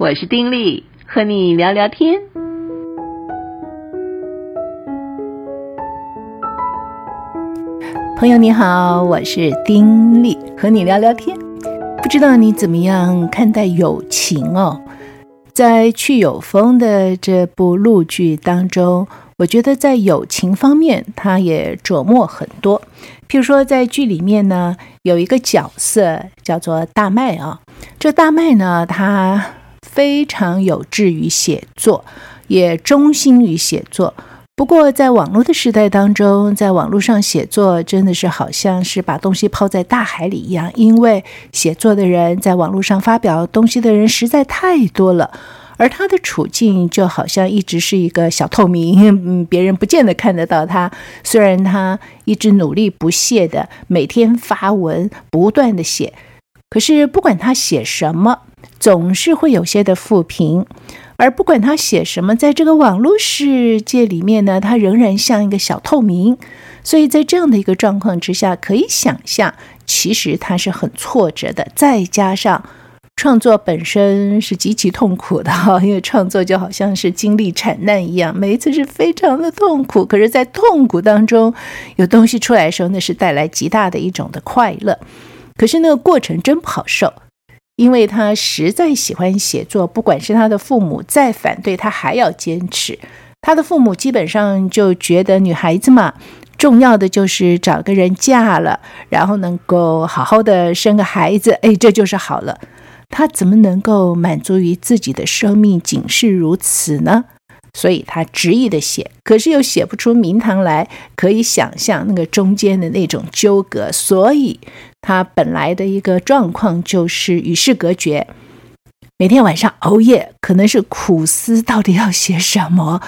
我是丁力，和你聊聊天。朋友你好，我是丁力，和你聊聊天。不知道你怎么样看待友情哦？在去有风的这部陆剧当中，我觉得在友情方面，他也琢磨很多。譬如说，在剧里面呢，有一个角色叫做大麦啊。这大麦呢，他非常有志于写作，也忠心于写作。不过，在网络的时代当中，在网络上写作真的是好像是把东西抛在大海里一样，因为写作的人在网络上发表东西的人实在太多了，而他的处境就好像一直是一个小透明，嗯，别人不见得看得到他。虽然他一直努力不懈的每天发文，不断的写，可是不管他写什么，总是会有些的负评。而不管他写什么，在这个网络世界里面呢，他仍然像一个小透明。所以在这样的一个状况之下，可以想象，其实他是很挫折的。再加上创作本身是极其痛苦的哈，因为创作就好像是经历产难一样，每一次是非常的痛苦。可是，在痛苦当中有东西出来的时候，那是带来极大的一种的快乐。可是那个过程真不好受。因为他实在喜欢写作，不管是他的父母再反对，他还要坚持。他的父母基本上就觉得女孩子嘛，重要的就是找个人嫁了，然后能够好好的生个孩子，哎，这就是好了。他怎么能够满足于自己的生命仅是如此呢？所以他执意的写，可是又写不出名堂来，可以想象那个中间的那种纠葛，所以。他本来的一个状况就是与世隔绝，每天晚上熬夜，可能是苦思到底要写什么，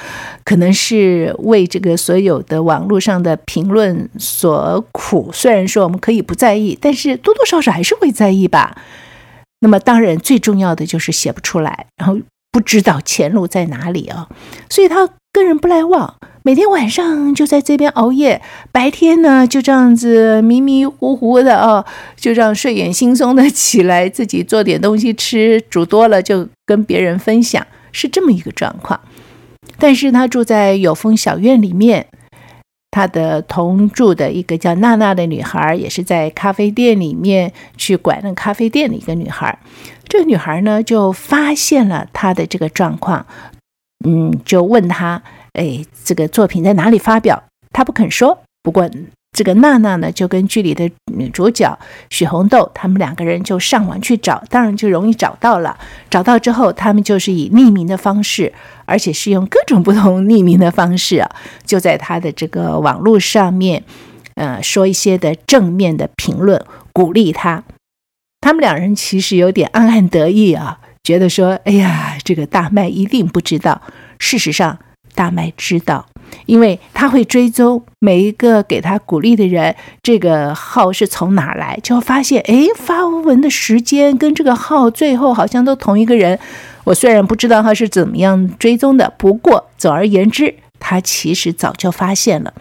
可能是为这个所有的网络上的评论所苦。虽然说我们可以不在意，但是多多少少还是会在意吧。那么当然最重要的就是写不出来，然后不知道前路在哪里啊，所以他跟人不来往。每天晚上就在这边熬夜，白天呢就这样子迷迷糊糊的哦，就这样睡眼惺忪的起来，自己做点东西吃，煮多了就跟别人分享，是这么一个状况。但是他住在有风小院里面，他的同住的一个叫娜娜的女孩，也是在咖啡店里面去管那咖啡店的一个女孩。这个女孩呢就发现了他的这个状况，嗯，就问他。哎，这个作品在哪里发表？他不肯说。不过，这个娜娜呢，就跟剧里的女主角许红豆，他们两个人就上网去找，当然就容易找到了。找到之后，他们就是以匿名的方式，而且是用各种不同匿名的方式啊，就在他的这个网络上面，呃，说一些的正面的评论，鼓励他。他们两人其实有点暗暗得意啊，觉得说：“哎呀，这个大麦一定不知道。”事实上。大麦知道，因为他会追踪每一个给他鼓励的人，这个号是从哪来，就会发现，哎，发文的时间跟这个号最后好像都同一个人。我虽然不知道他是怎么样追踪的，不过总而言之，他其实早就发现了。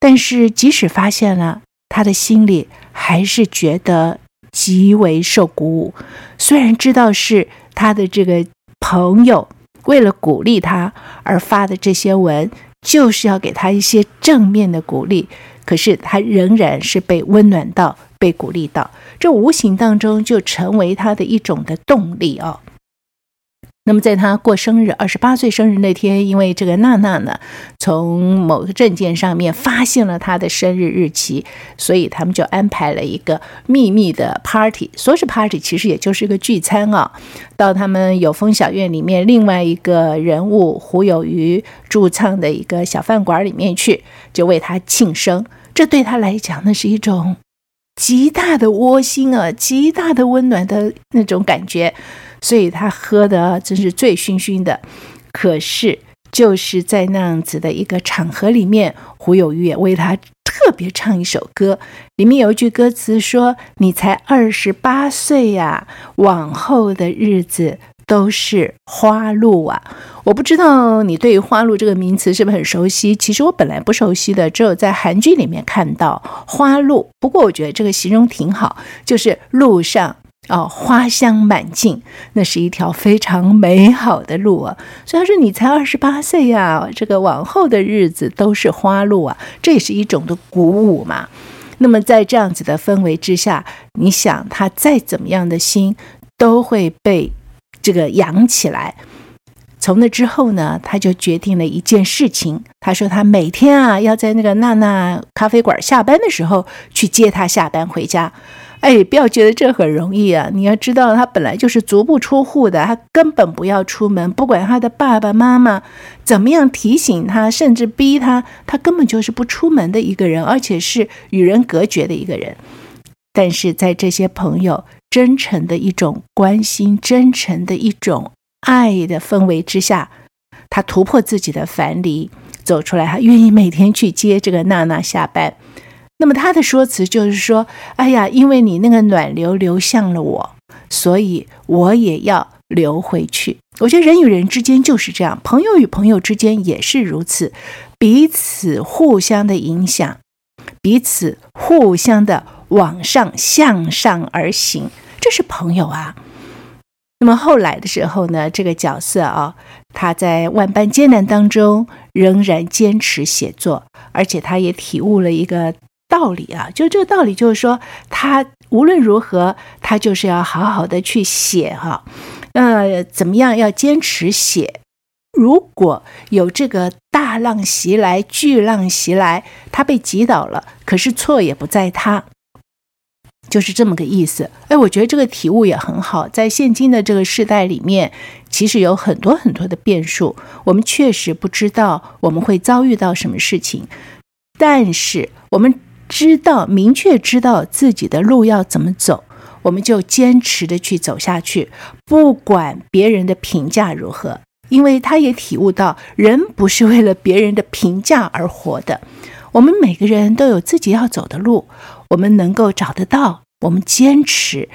但是即使发现了，他的心里还是觉得极为受鼓舞。虽然知道是他的这个朋友。为了鼓励他而发的这些文，就是要给他一些正面的鼓励。可是他仍然是被温暖到，被鼓励到，这无形当中就成为他的一种的动力哦。那么，在他过生日，二十八岁生日那天，因为这个娜娜呢，从某个证件上面发现了他的生日日期，所以他们就安排了一个秘密的 party。说是 party，其实也就是一个聚餐啊。到他们有风小院里面另外一个人物胡有余驻唱的一个小饭馆里面去，就为他庆生。这对他来讲，那是一种极大的窝心啊，极大的温暖的那种感觉。所以他喝的真是醉醺醺的，可是就是在那样子的一个场合里面，胡有余也为他特别唱一首歌，里面有一句歌词说：“你才二十八岁呀，往后的日子都是花路啊！”我不知道你对“花路”这个名词是不是很熟悉？其实我本来不熟悉的，只有在韩剧里面看到“花路”。不过我觉得这个形容挺好，就是路上。哦，花香满径，那是一条非常美好的路啊。所以他说：“你才二十八岁呀，这个往后的日子都是花路啊。”这也是一种的鼓舞嘛。那么在这样子的氛围之下，你想他再怎么样的心都会被这个养起来。从那之后呢，他就决定了一件事情。他说他每天啊要在那个娜娜咖啡馆下班的时候去接她下班回家。哎，不要觉得这很容易啊！你要知道，他本来就是足不出户的，他根本不要出门，不管他的爸爸妈妈怎么样提醒他，甚至逼他，他根本就是不出门的一个人，而且是与人隔绝的一个人。但是在这些朋友真诚的一种关心、真诚的一种爱的氛围之下，他突破自己的樊篱，走出来，他愿意每天去接这个娜娜下班。那么他的说辞就是说：“哎呀，因为你那个暖流流向了我，所以我也要流回去。”我觉得人与人之间就是这样，朋友与朋友之间也是如此，彼此互相的影响，彼此互相的往上向上而行，这是朋友啊。那么后来的时候呢，这个角色啊，他在万般艰难当中仍然坚持写作，而且他也体悟了一个。道理啊，就这个道理，就是说，他无论如何，他就是要好好的去写哈。呃，怎么样要坚持写？如果有这个大浪袭来、巨浪袭来，他被击倒了，可是错也不在他，就是这么个意思。哎，我觉得这个体悟也很好。在现今的这个时代里面，其实有很多很多的变数，我们确实不知道我们会遭遇到什么事情，但是我们。知道，明确知道自己的路要怎么走，我们就坚持的去走下去，不管别人的评价如何，因为他也体悟到，人不是为了别人的评价而活的。我们每个人都有自己要走的路，我们能够找得到，我们坚持，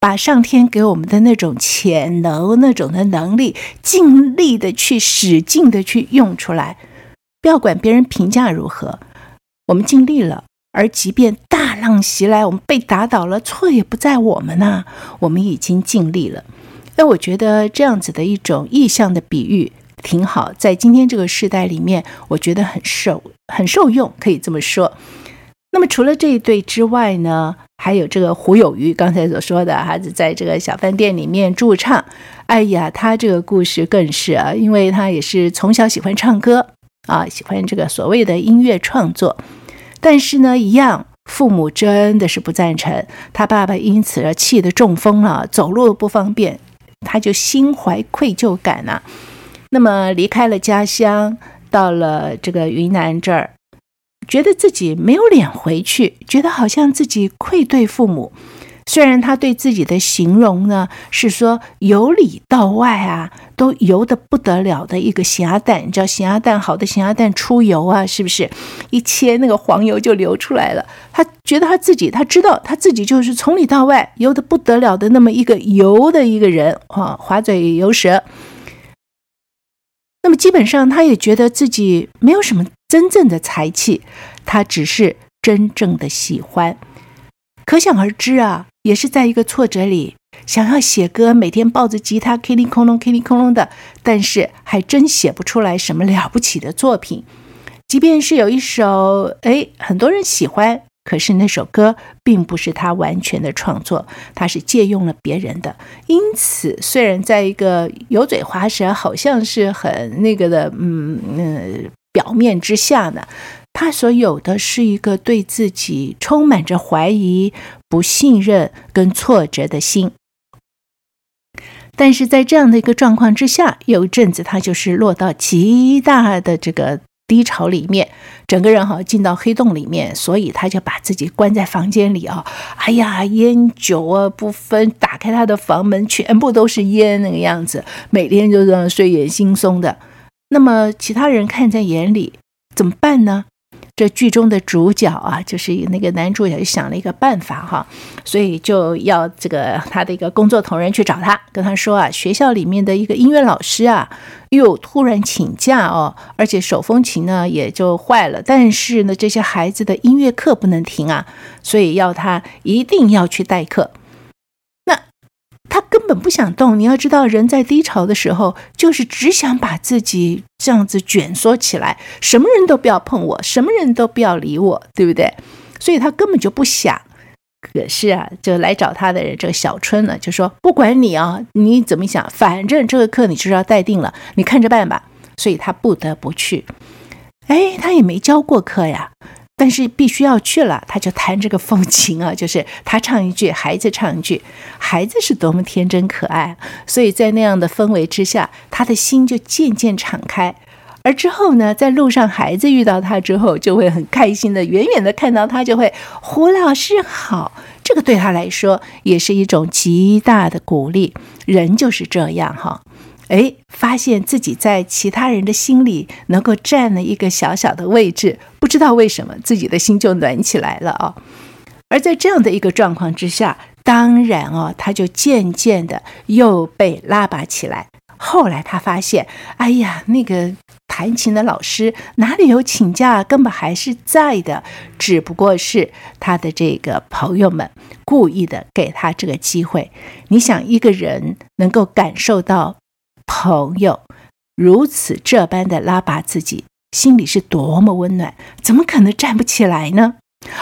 把上天给我们的那种潜能、那种的能力，尽力的去使劲的去用出来，不要管别人评价如何，我们尽力了。而即便大浪袭来，我们被打倒了，错也不在我们呐、我们已经尽力了。那我觉得这样子的一种意象的比喻挺好，在今天这个时代里面，我觉得很受很受用，可以这么说。那么除了这一对之外呢，还有这个胡有余，刚才所说的，还是在这个小饭店里面驻唱。哎呀，他这个故事更是啊，因为他也是从小喜欢唱歌啊，喜欢这个所谓的音乐创作。但是呢，一样，父母真的是不赞成。他爸爸因此而气得中风了，走路不方便，他就心怀愧疚感啊。那么离开了家乡，到了这个云南这儿，觉得自己没有脸回去，觉得好像自己愧对父母。虽然他对自己的形容呢是说由里到外啊都油得不得了的一个咸鸭蛋，你知道咸鸭蛋好的咸鸭蛋出油啊，是不是？一切那个黄油就流出来了。他觉得他自己，他知道他自己就是从里到外油得不得了的那么一个油的一个人啊，滑嘴油舌。那么基本上他也觉得自己没有什么真正的才气，他只是真正的喜欢。可想而知啊。也是在一个挫折里，想要写歌，每天抱着吉他，叮哩哐啷，叮哩哐啷的，但是还真写不出来什么了不起的作品。即便是有一首，哎，很多人喜欢，可是那首歌并不是他完全的创作，他是借用了别人的。因此，虽然在一个油嘴滑舌，好像是很那个的，嗯嗯，表面之下呢。他所有的是一个对自己充满着怀疑、不信任跟挫折的心，但是在这样的一个状况之下，有一阵子他就是落到极大的这个低潮里面，整个人哈进到黑洞里面，所以他就把自己关在房间里啊，哎呀，烟酒啊不分，打开他的房门全部都是烟那个样子，每天就这样睡眼惺忪的。那么其他人看在眼里，怎么办呢？这剧中的主角啊，就是那个男主角，就想了一个办法哈，所以就要这个他的一个工作同仁去找他，跟他说啊，学校里面的一个音乐老师啊，又突然请假哦，而且手风琴呢也就坏了，但是呢，这些孩子的音乐课不能停啊，所以要他一定要去代课。他根本不想动。你要知道，人在低潮的时候，就是只想把自己这样子卷缩起来，什么人都不要碰我，什么人都不要理我，对不对？所以他根本就不想。可是啊，就来找他的人，这个小春呢，就说不管你啊，你怎么想，反正这个课你就是要待定了，你看着办吧。所以他不得不去。哎，他也没教过课呀，但是必须要去了，他就弹这个风琴啊，就是他唱一句，孩子唱一句，孩子是多么天真可爱，所以在那样的氛围之下，他的心就渐渐敞开。而之后呢，在路上，孩子遇到他之后，就会很开心的，远远的看到他就会胡老师好，这个对他来说也是一种极大的鼓励。人就是这样哈。哎，发现自己在其他人的心里能够占了一个小小的位置，不知道为什么自己的心就暖起来了啊！而在这样的一个状况之下，当然哦，他就渐渐的又被拉拔起来。后来他发现，哎呀，那个弹琴的老师哪里有请假，根本还是在的，只不过是他的这个朋友们故意的给他这个机会。你想，一个人能够感受到。朋友如此这般的拉拔自己，心里是多么温暖，怎么可能站不起来呢？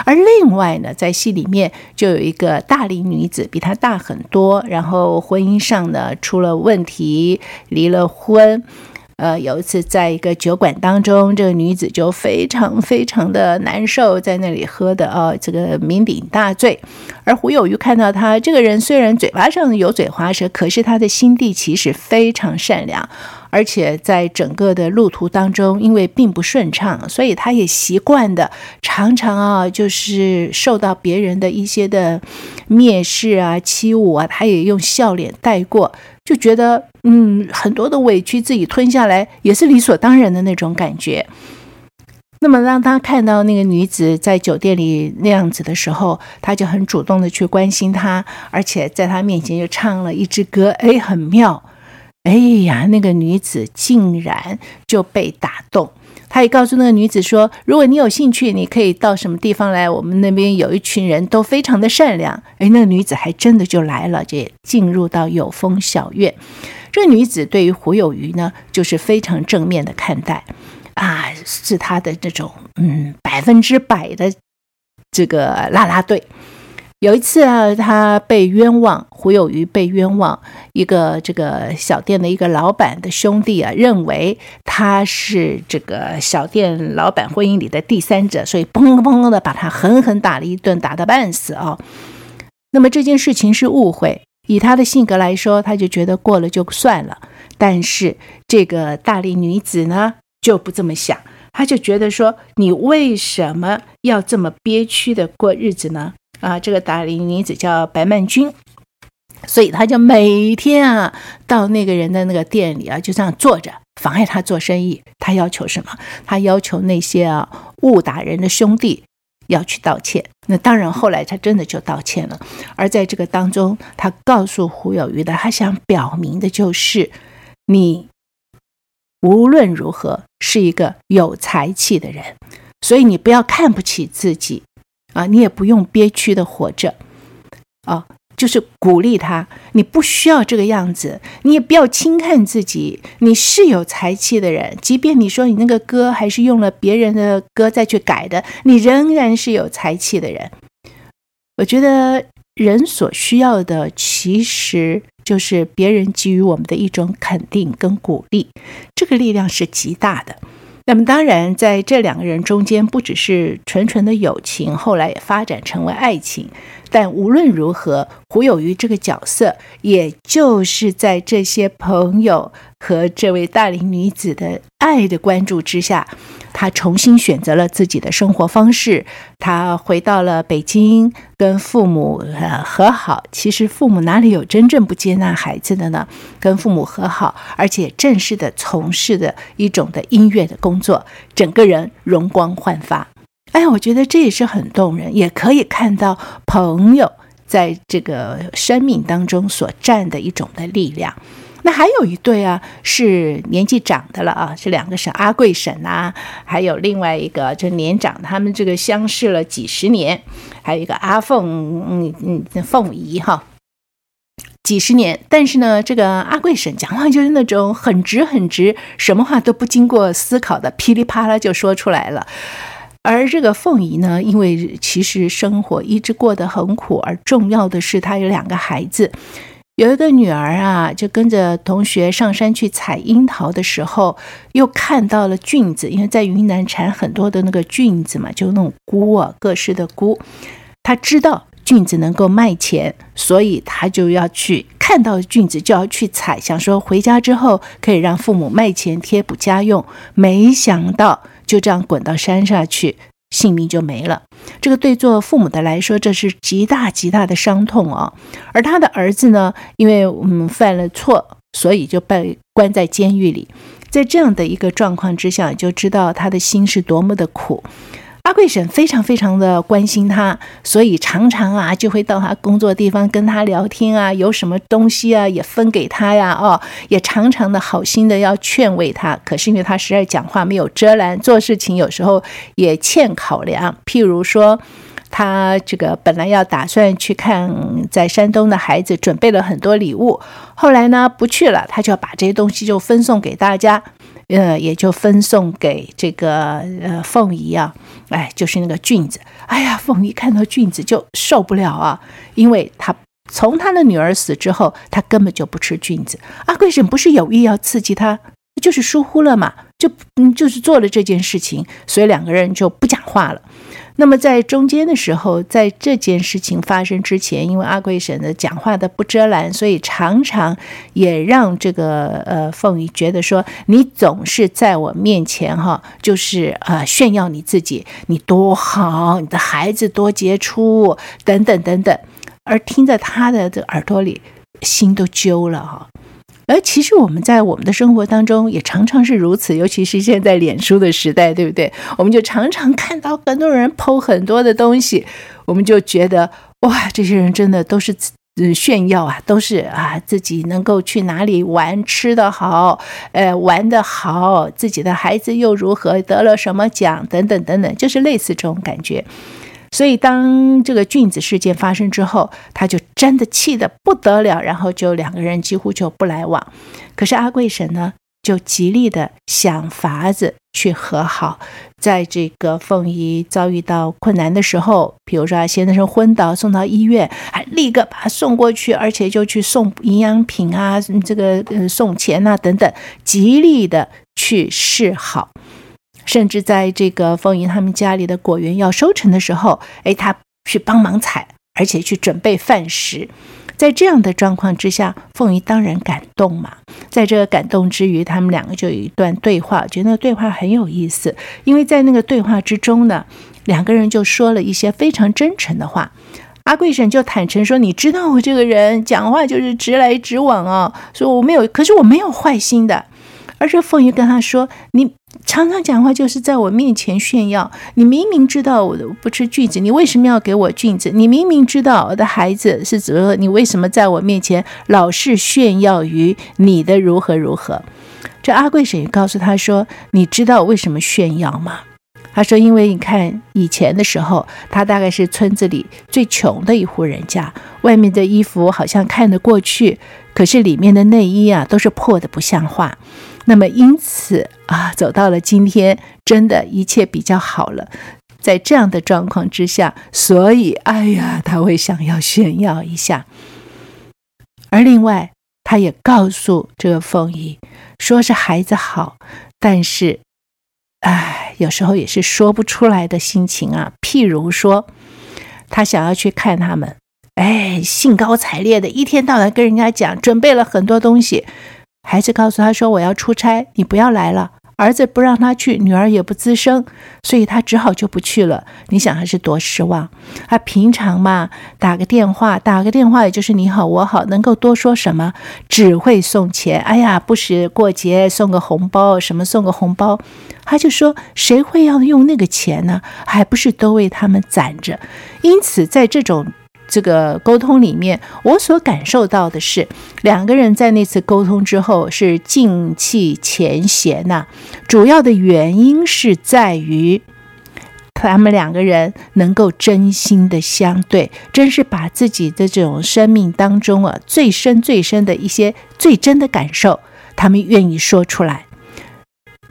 而另外呢，在戏里面就有一个大龄女子，比她大很多，然后婚姻上呢出了问题，离了婚。呃，有一次在一个酒馆当中，这个女子就非常非常的难受，在那里喝的啊、这个酩酊大醉。而胡有余看到他这个人，虽然嘴巴上油嘴滑舌，可是他的心地其实非常善良。而且在整个的路途当中，因为并不顺畅，所以他也习惯的常常啊，就是受到别人的一些的蔑视啊、欺侮啊，他也用笑脸带过，就觉得嗯，很多的委屈自己吞下来也是理所当然的那种感觉。那么当他看到那个女子在酒店里那样子的时候，他就很主动的去关心她，而且在她面前又唱了一支歌，哎，很妙。哎呀，那个女子竟然就被打动。他也告诉那个女子说：“如果你有兴趣，你可以到什么地方来？我们那边有一群人都非常的善良。”哎，那个女子还真的就来了，就进入到有风小院。这女子对于胡有余呢，就是非常正面的看待啊，是他的这种嗯百分之百的这个啦啦队。有一次啊，他被冤枉，胡有余被冤枉，一个这个小店的一个老板的兄弟啊，认为他是这个小店老板婚姻里的第三者，所以砰砰的把他狠狠打了一顿，打得半死啊。那么这件事情是误会，以他的性格来说，他就觉得过了就算了。但是这个大龄女子呢，就不这么想，他就觉得说，你为什么要这么憋屈的过日子呢？啊，这个大龄女子叫白曼君，所以他就每天啊到那个人的那个店里啊，就这样坐着，妨碍他做生意。他要求什么？他要求那些啊误打人的兄弟要去道歉。那当然，后来他真的就道歉了。而在这个当中，他告诉胡有余的，他想表明的就是，你无论如何是一个有才气的人，所以你不要看不起自己。啊，你也不用憋屈的活着，啊，就是鼓励他，你不需要这个样子，你也不要轻看自己，你是有才气的人，即便你说你那个歌还是用了别人的歌再去改的，你仍然是有才气的人。我觉得人所需要的其实就是别人给予我们的一种肯定跟鼓励，这个力量是极大的。那么当然，在这两个人中间，不只是纯纯的友情，后来也发展成为爱情。但无论如何，胡有余这个角色，也就是在这些朋友和这位大龄女子的爱的关注之下。他重新选择了自己的生活方式，他回到了北京，跟父母呃和好。其实父母哪里有真正不接纳孩子的呢？跟父母和好，而且正式的从事的一种的音乐的工作，整个人容光焕发。哎，我觉得这也是很动人，也可以看到朋友在这个生命当中所占的一种的力量。那还有一对啊，是年纪长的了啊，这两个是阿贵婶呐，还有另外一个就年长，他们这个相识了几十年，还有一个阿凤，嗯嗯，凤仪哈。几十年，但是呢，这个阿贵婶讲话就是那种很直很直，什么话都不经过思考的，噼里啪啦就说出来了。而这个凤仪呢，因为其实生活一直过得很苦，而重要的是她有两个孩子，有一个女儿啊，就跟着同学上山去采樱桃的时候，又看到了菌子，因为在云南产很多的那个菌子嘛，就那种菇啊，各式的菇，她知道。菌子能够卖钱，所以他就要去看到菌子就要去采，想说回家之后可以让父母卖钱贴补家用。没想到就这样滚到山上去，性命就没了。这个对做父母的来说，这是极大极大的伤痛啊。而他的儿子呢，因为嗯犯了错，所以就被关在监狱里。在这样的一个状况之下，就知道他的心是多么的苦。阿贵婶非常非常的关心他，所以常常啊就会到他工作地方跟他聊天啊，有什么东西啊也分给他呀，哦，也常常的好心的要劝慰他。可是因为他实在讲话没有遮拦，做事情有时候也欠考量。譬如说，他这个本来要打算去看在山东的孩子，准备了很多礼物，后来呢不去了，他就要把这些东西就分送给大家。呃，也就分送给这个呃凤仪啊，哎，就是那个菌子。哎呀，凤仪看到菌子就受不了啊，因为她从她的女儿死之后，她根本就不吃菌子。阿贵婶不是有意要刺激她，就是疏忽了嘛，就嗯，就是做了这件事情，所以两个人就不讲话了。那么在中间的时候，在这件事情发生之前，因为阿贵婶的讲话的不遮拦，所以常常也让这个呃凤仪觉得说，你总是在我面前哈，就是呃炫耀你自己，你多好，你的孩子多杰出，等等等等，而听在他的这耳朵里，心都揪了哈。而其实我们在我们的生活当中也常常是如此，尤其是现在脸书的时代，对不对？我们就常常看到很多人 po 很多的东西，我们就觉得哇，这些人真的都是炫耀啊，都是啊自己能够去哪里玩，吃得好，呃，玩得好，自己的孩子又如何得了什么奖，等等等等，就是类似这种感觉。所以，当这个菌子事件发生之后，他就真的气得不得了，然后就两个人几乎就不来往。可是阿贵婶呢，就极力的想法子去和好。在这个凤仪遭遇到困难的时候，比如说啊，先生昏倒送到医院，还立刻把他送过去，而且就去送营养品啊，这个呃送钱啊等等，极力的去示好。甚至在这个凤仪他们家里的果园要收成的时候，哎，他去帮忙采，而且去准备饭食。在这样的状况之下，凤仪当然感动嘛。在这个感动之余，他们两个就有一段对话，觉得那个对话很有意思，因为在那个对话之中呢，两个人就说了一些非常真诚的话。阿贵婶就坦诚说：“你知道我这个人讲话就是直来直往啊，说我没有，可是我没有坏心的。”而这凤仪跟他说：“你。”常常讲话就是在我面前炫耀。你明明知道我不吃菌子，你为什么要给我菌子？你明明知道我的孩子是怎么，你为什么在我面前老是炫耀于你的如何如何？这阿贵婶也告诉他说：“你知道为什么炫耀吗？”他说：“因为你看以前的时候，他大概是村子里最穷的一户人家，外面的衣服好像看得过去，可是里面的内衣啊都是破的不像话。”那么，因此啊，走到了今天，真的一切比较好了。在这样的状况之下，所以，哎呀，他会想要炫耀一下。而另外，他也告诉这个凤仪，说是孩子好，但是，哎，有时候也是说不出来的心情啊。譬如说，他想要去看他们，哎，兴高采烈的，一天到晚跟人家讲，准备了很多东西。孩子告诉他说：“我要出差，你不要来了。”儿子不让他去，女儿也不吱声，所以他只好就不去了。你想他是多失望？他平常嘛，打个电话，打个电话，也就是你好我好，能够多说什么？只会送钱。哎呀，不是过节送个红包，什么送个红包？他就说：“谁会要用那个钱呢？还不是都为他们攒着？”因此，在这种。这个沟通里面，我所感受到的是，两个人在那次沟通之后是静气前嫌呐。主要的原因是在于他们两个人能够真心的相对，真是把自己的这种生命当中啊最深最深的一些最真的感受，他们愿意说出来。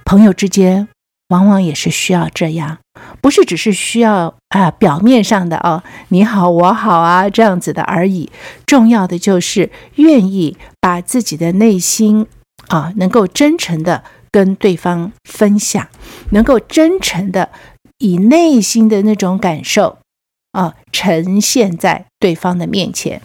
朋友之间往往也是需要这样，不是只是需要啊表面上的哦，你好我好啊这样子的而已。重要的就是愿意把自己的内心啊能够真诚的跟对方分享，能够真诚的。以内心的那种感受啊，呈现在对方的面前。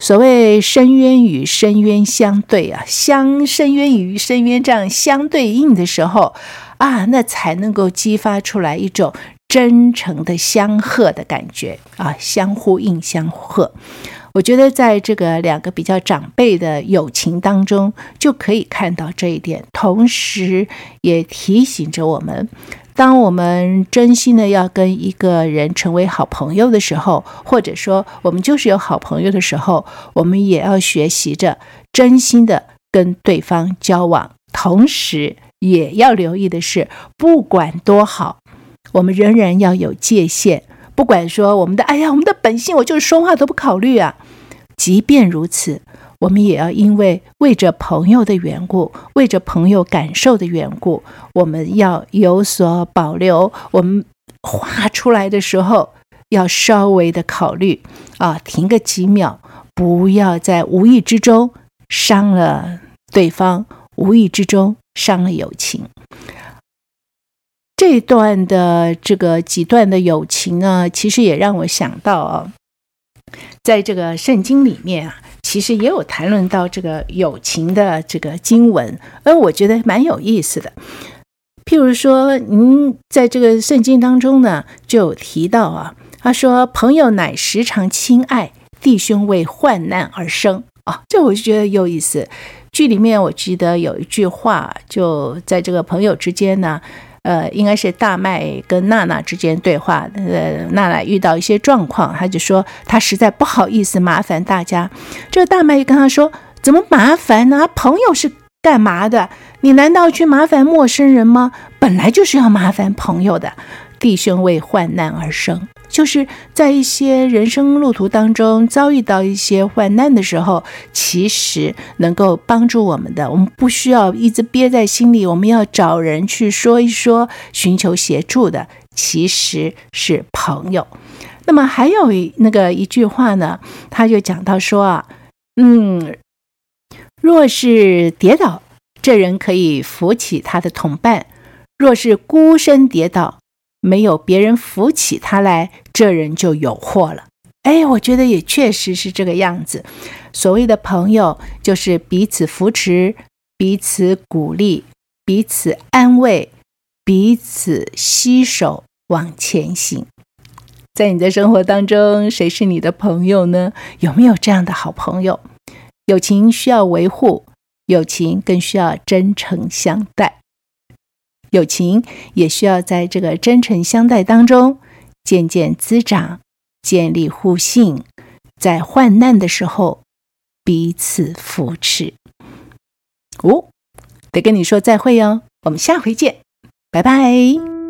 所谓深渊与深渊相对啊，相深渊与深渊这样相对应的时候啊，那才能够激发出来一种真诚的相和的感觉啊，相呼应相和。我觉得在这个两个比较长辈的友情当中，就可以看到这一点，同时也提醒着我们。当我们真心的要跟一个人成为好朋友的时候，或者说我们就是有好朋友的时候，我们也要学习着真心的跟对方交往，同时也要留意的是，不管多好，我们仍然要有界限。不管说我们的，哎呀，我们的本性，我就是说话都不考虑啊。即便如此。我们也要因为为着朋友的缘故，为着朋友感受的缘故，我们要有所保留。我们画出来的时候，要稍微的考虑啊，停个几秒，不要在无意之中伤了对方，无意之中伤了友情。这段的这个几段的友情呢，其实也让我想到啊，在这个圣经里面啊。其实也有谈论到这个友情的这个经文，而我觉得蛮有意思的。譬如说，您在这个圣经当中呢，就有提到啊，他说：“朋友乃时常亲爱，弟兄为患难而生。”啊，这我就觉得有意思。剧里面我记得有一句话，就在这个朋友之间呢。呃，应该是大麦跟娜娜之间对话。呃，娜娜遇到一些状况，他就说他实在不好意思麻烦大家。这个大麦就跟他说：“怎么麻烦呢？朋友是干嘛的？你难道去麻烦陌生人吗？本来就是要麻烦朋友的。弟兄为患难而生。”就是在一些人生路途当中遭遇到一些患难的时候，其实能够帮助我们的，我们不需要一直憋在心里，我们要找人去说一说，寻求协助的，其实是朋友。那么还有那个一句话呢，他就讲到说啊，嗯，若是跌倒，这人可以扶起他的同伴；若是孤身跌倒，没有别人扶起他来，这人就有祸了。哎，我觉得也确实是这个样子。所谓的朋友，就是彼此扶持、彼此鼓励、彼此安慰、彼此携手往前行。在你的生活当中，谁是你的朋友呢？有没有这样的好朋友？友情需要维护，友情更需要真诚相待。友情也需要在这个真诚相待当中渐渐滋长，建立互信，在患难的时候彼此扶持。哦，得跟你说再会哟，我们下回见，拜拜。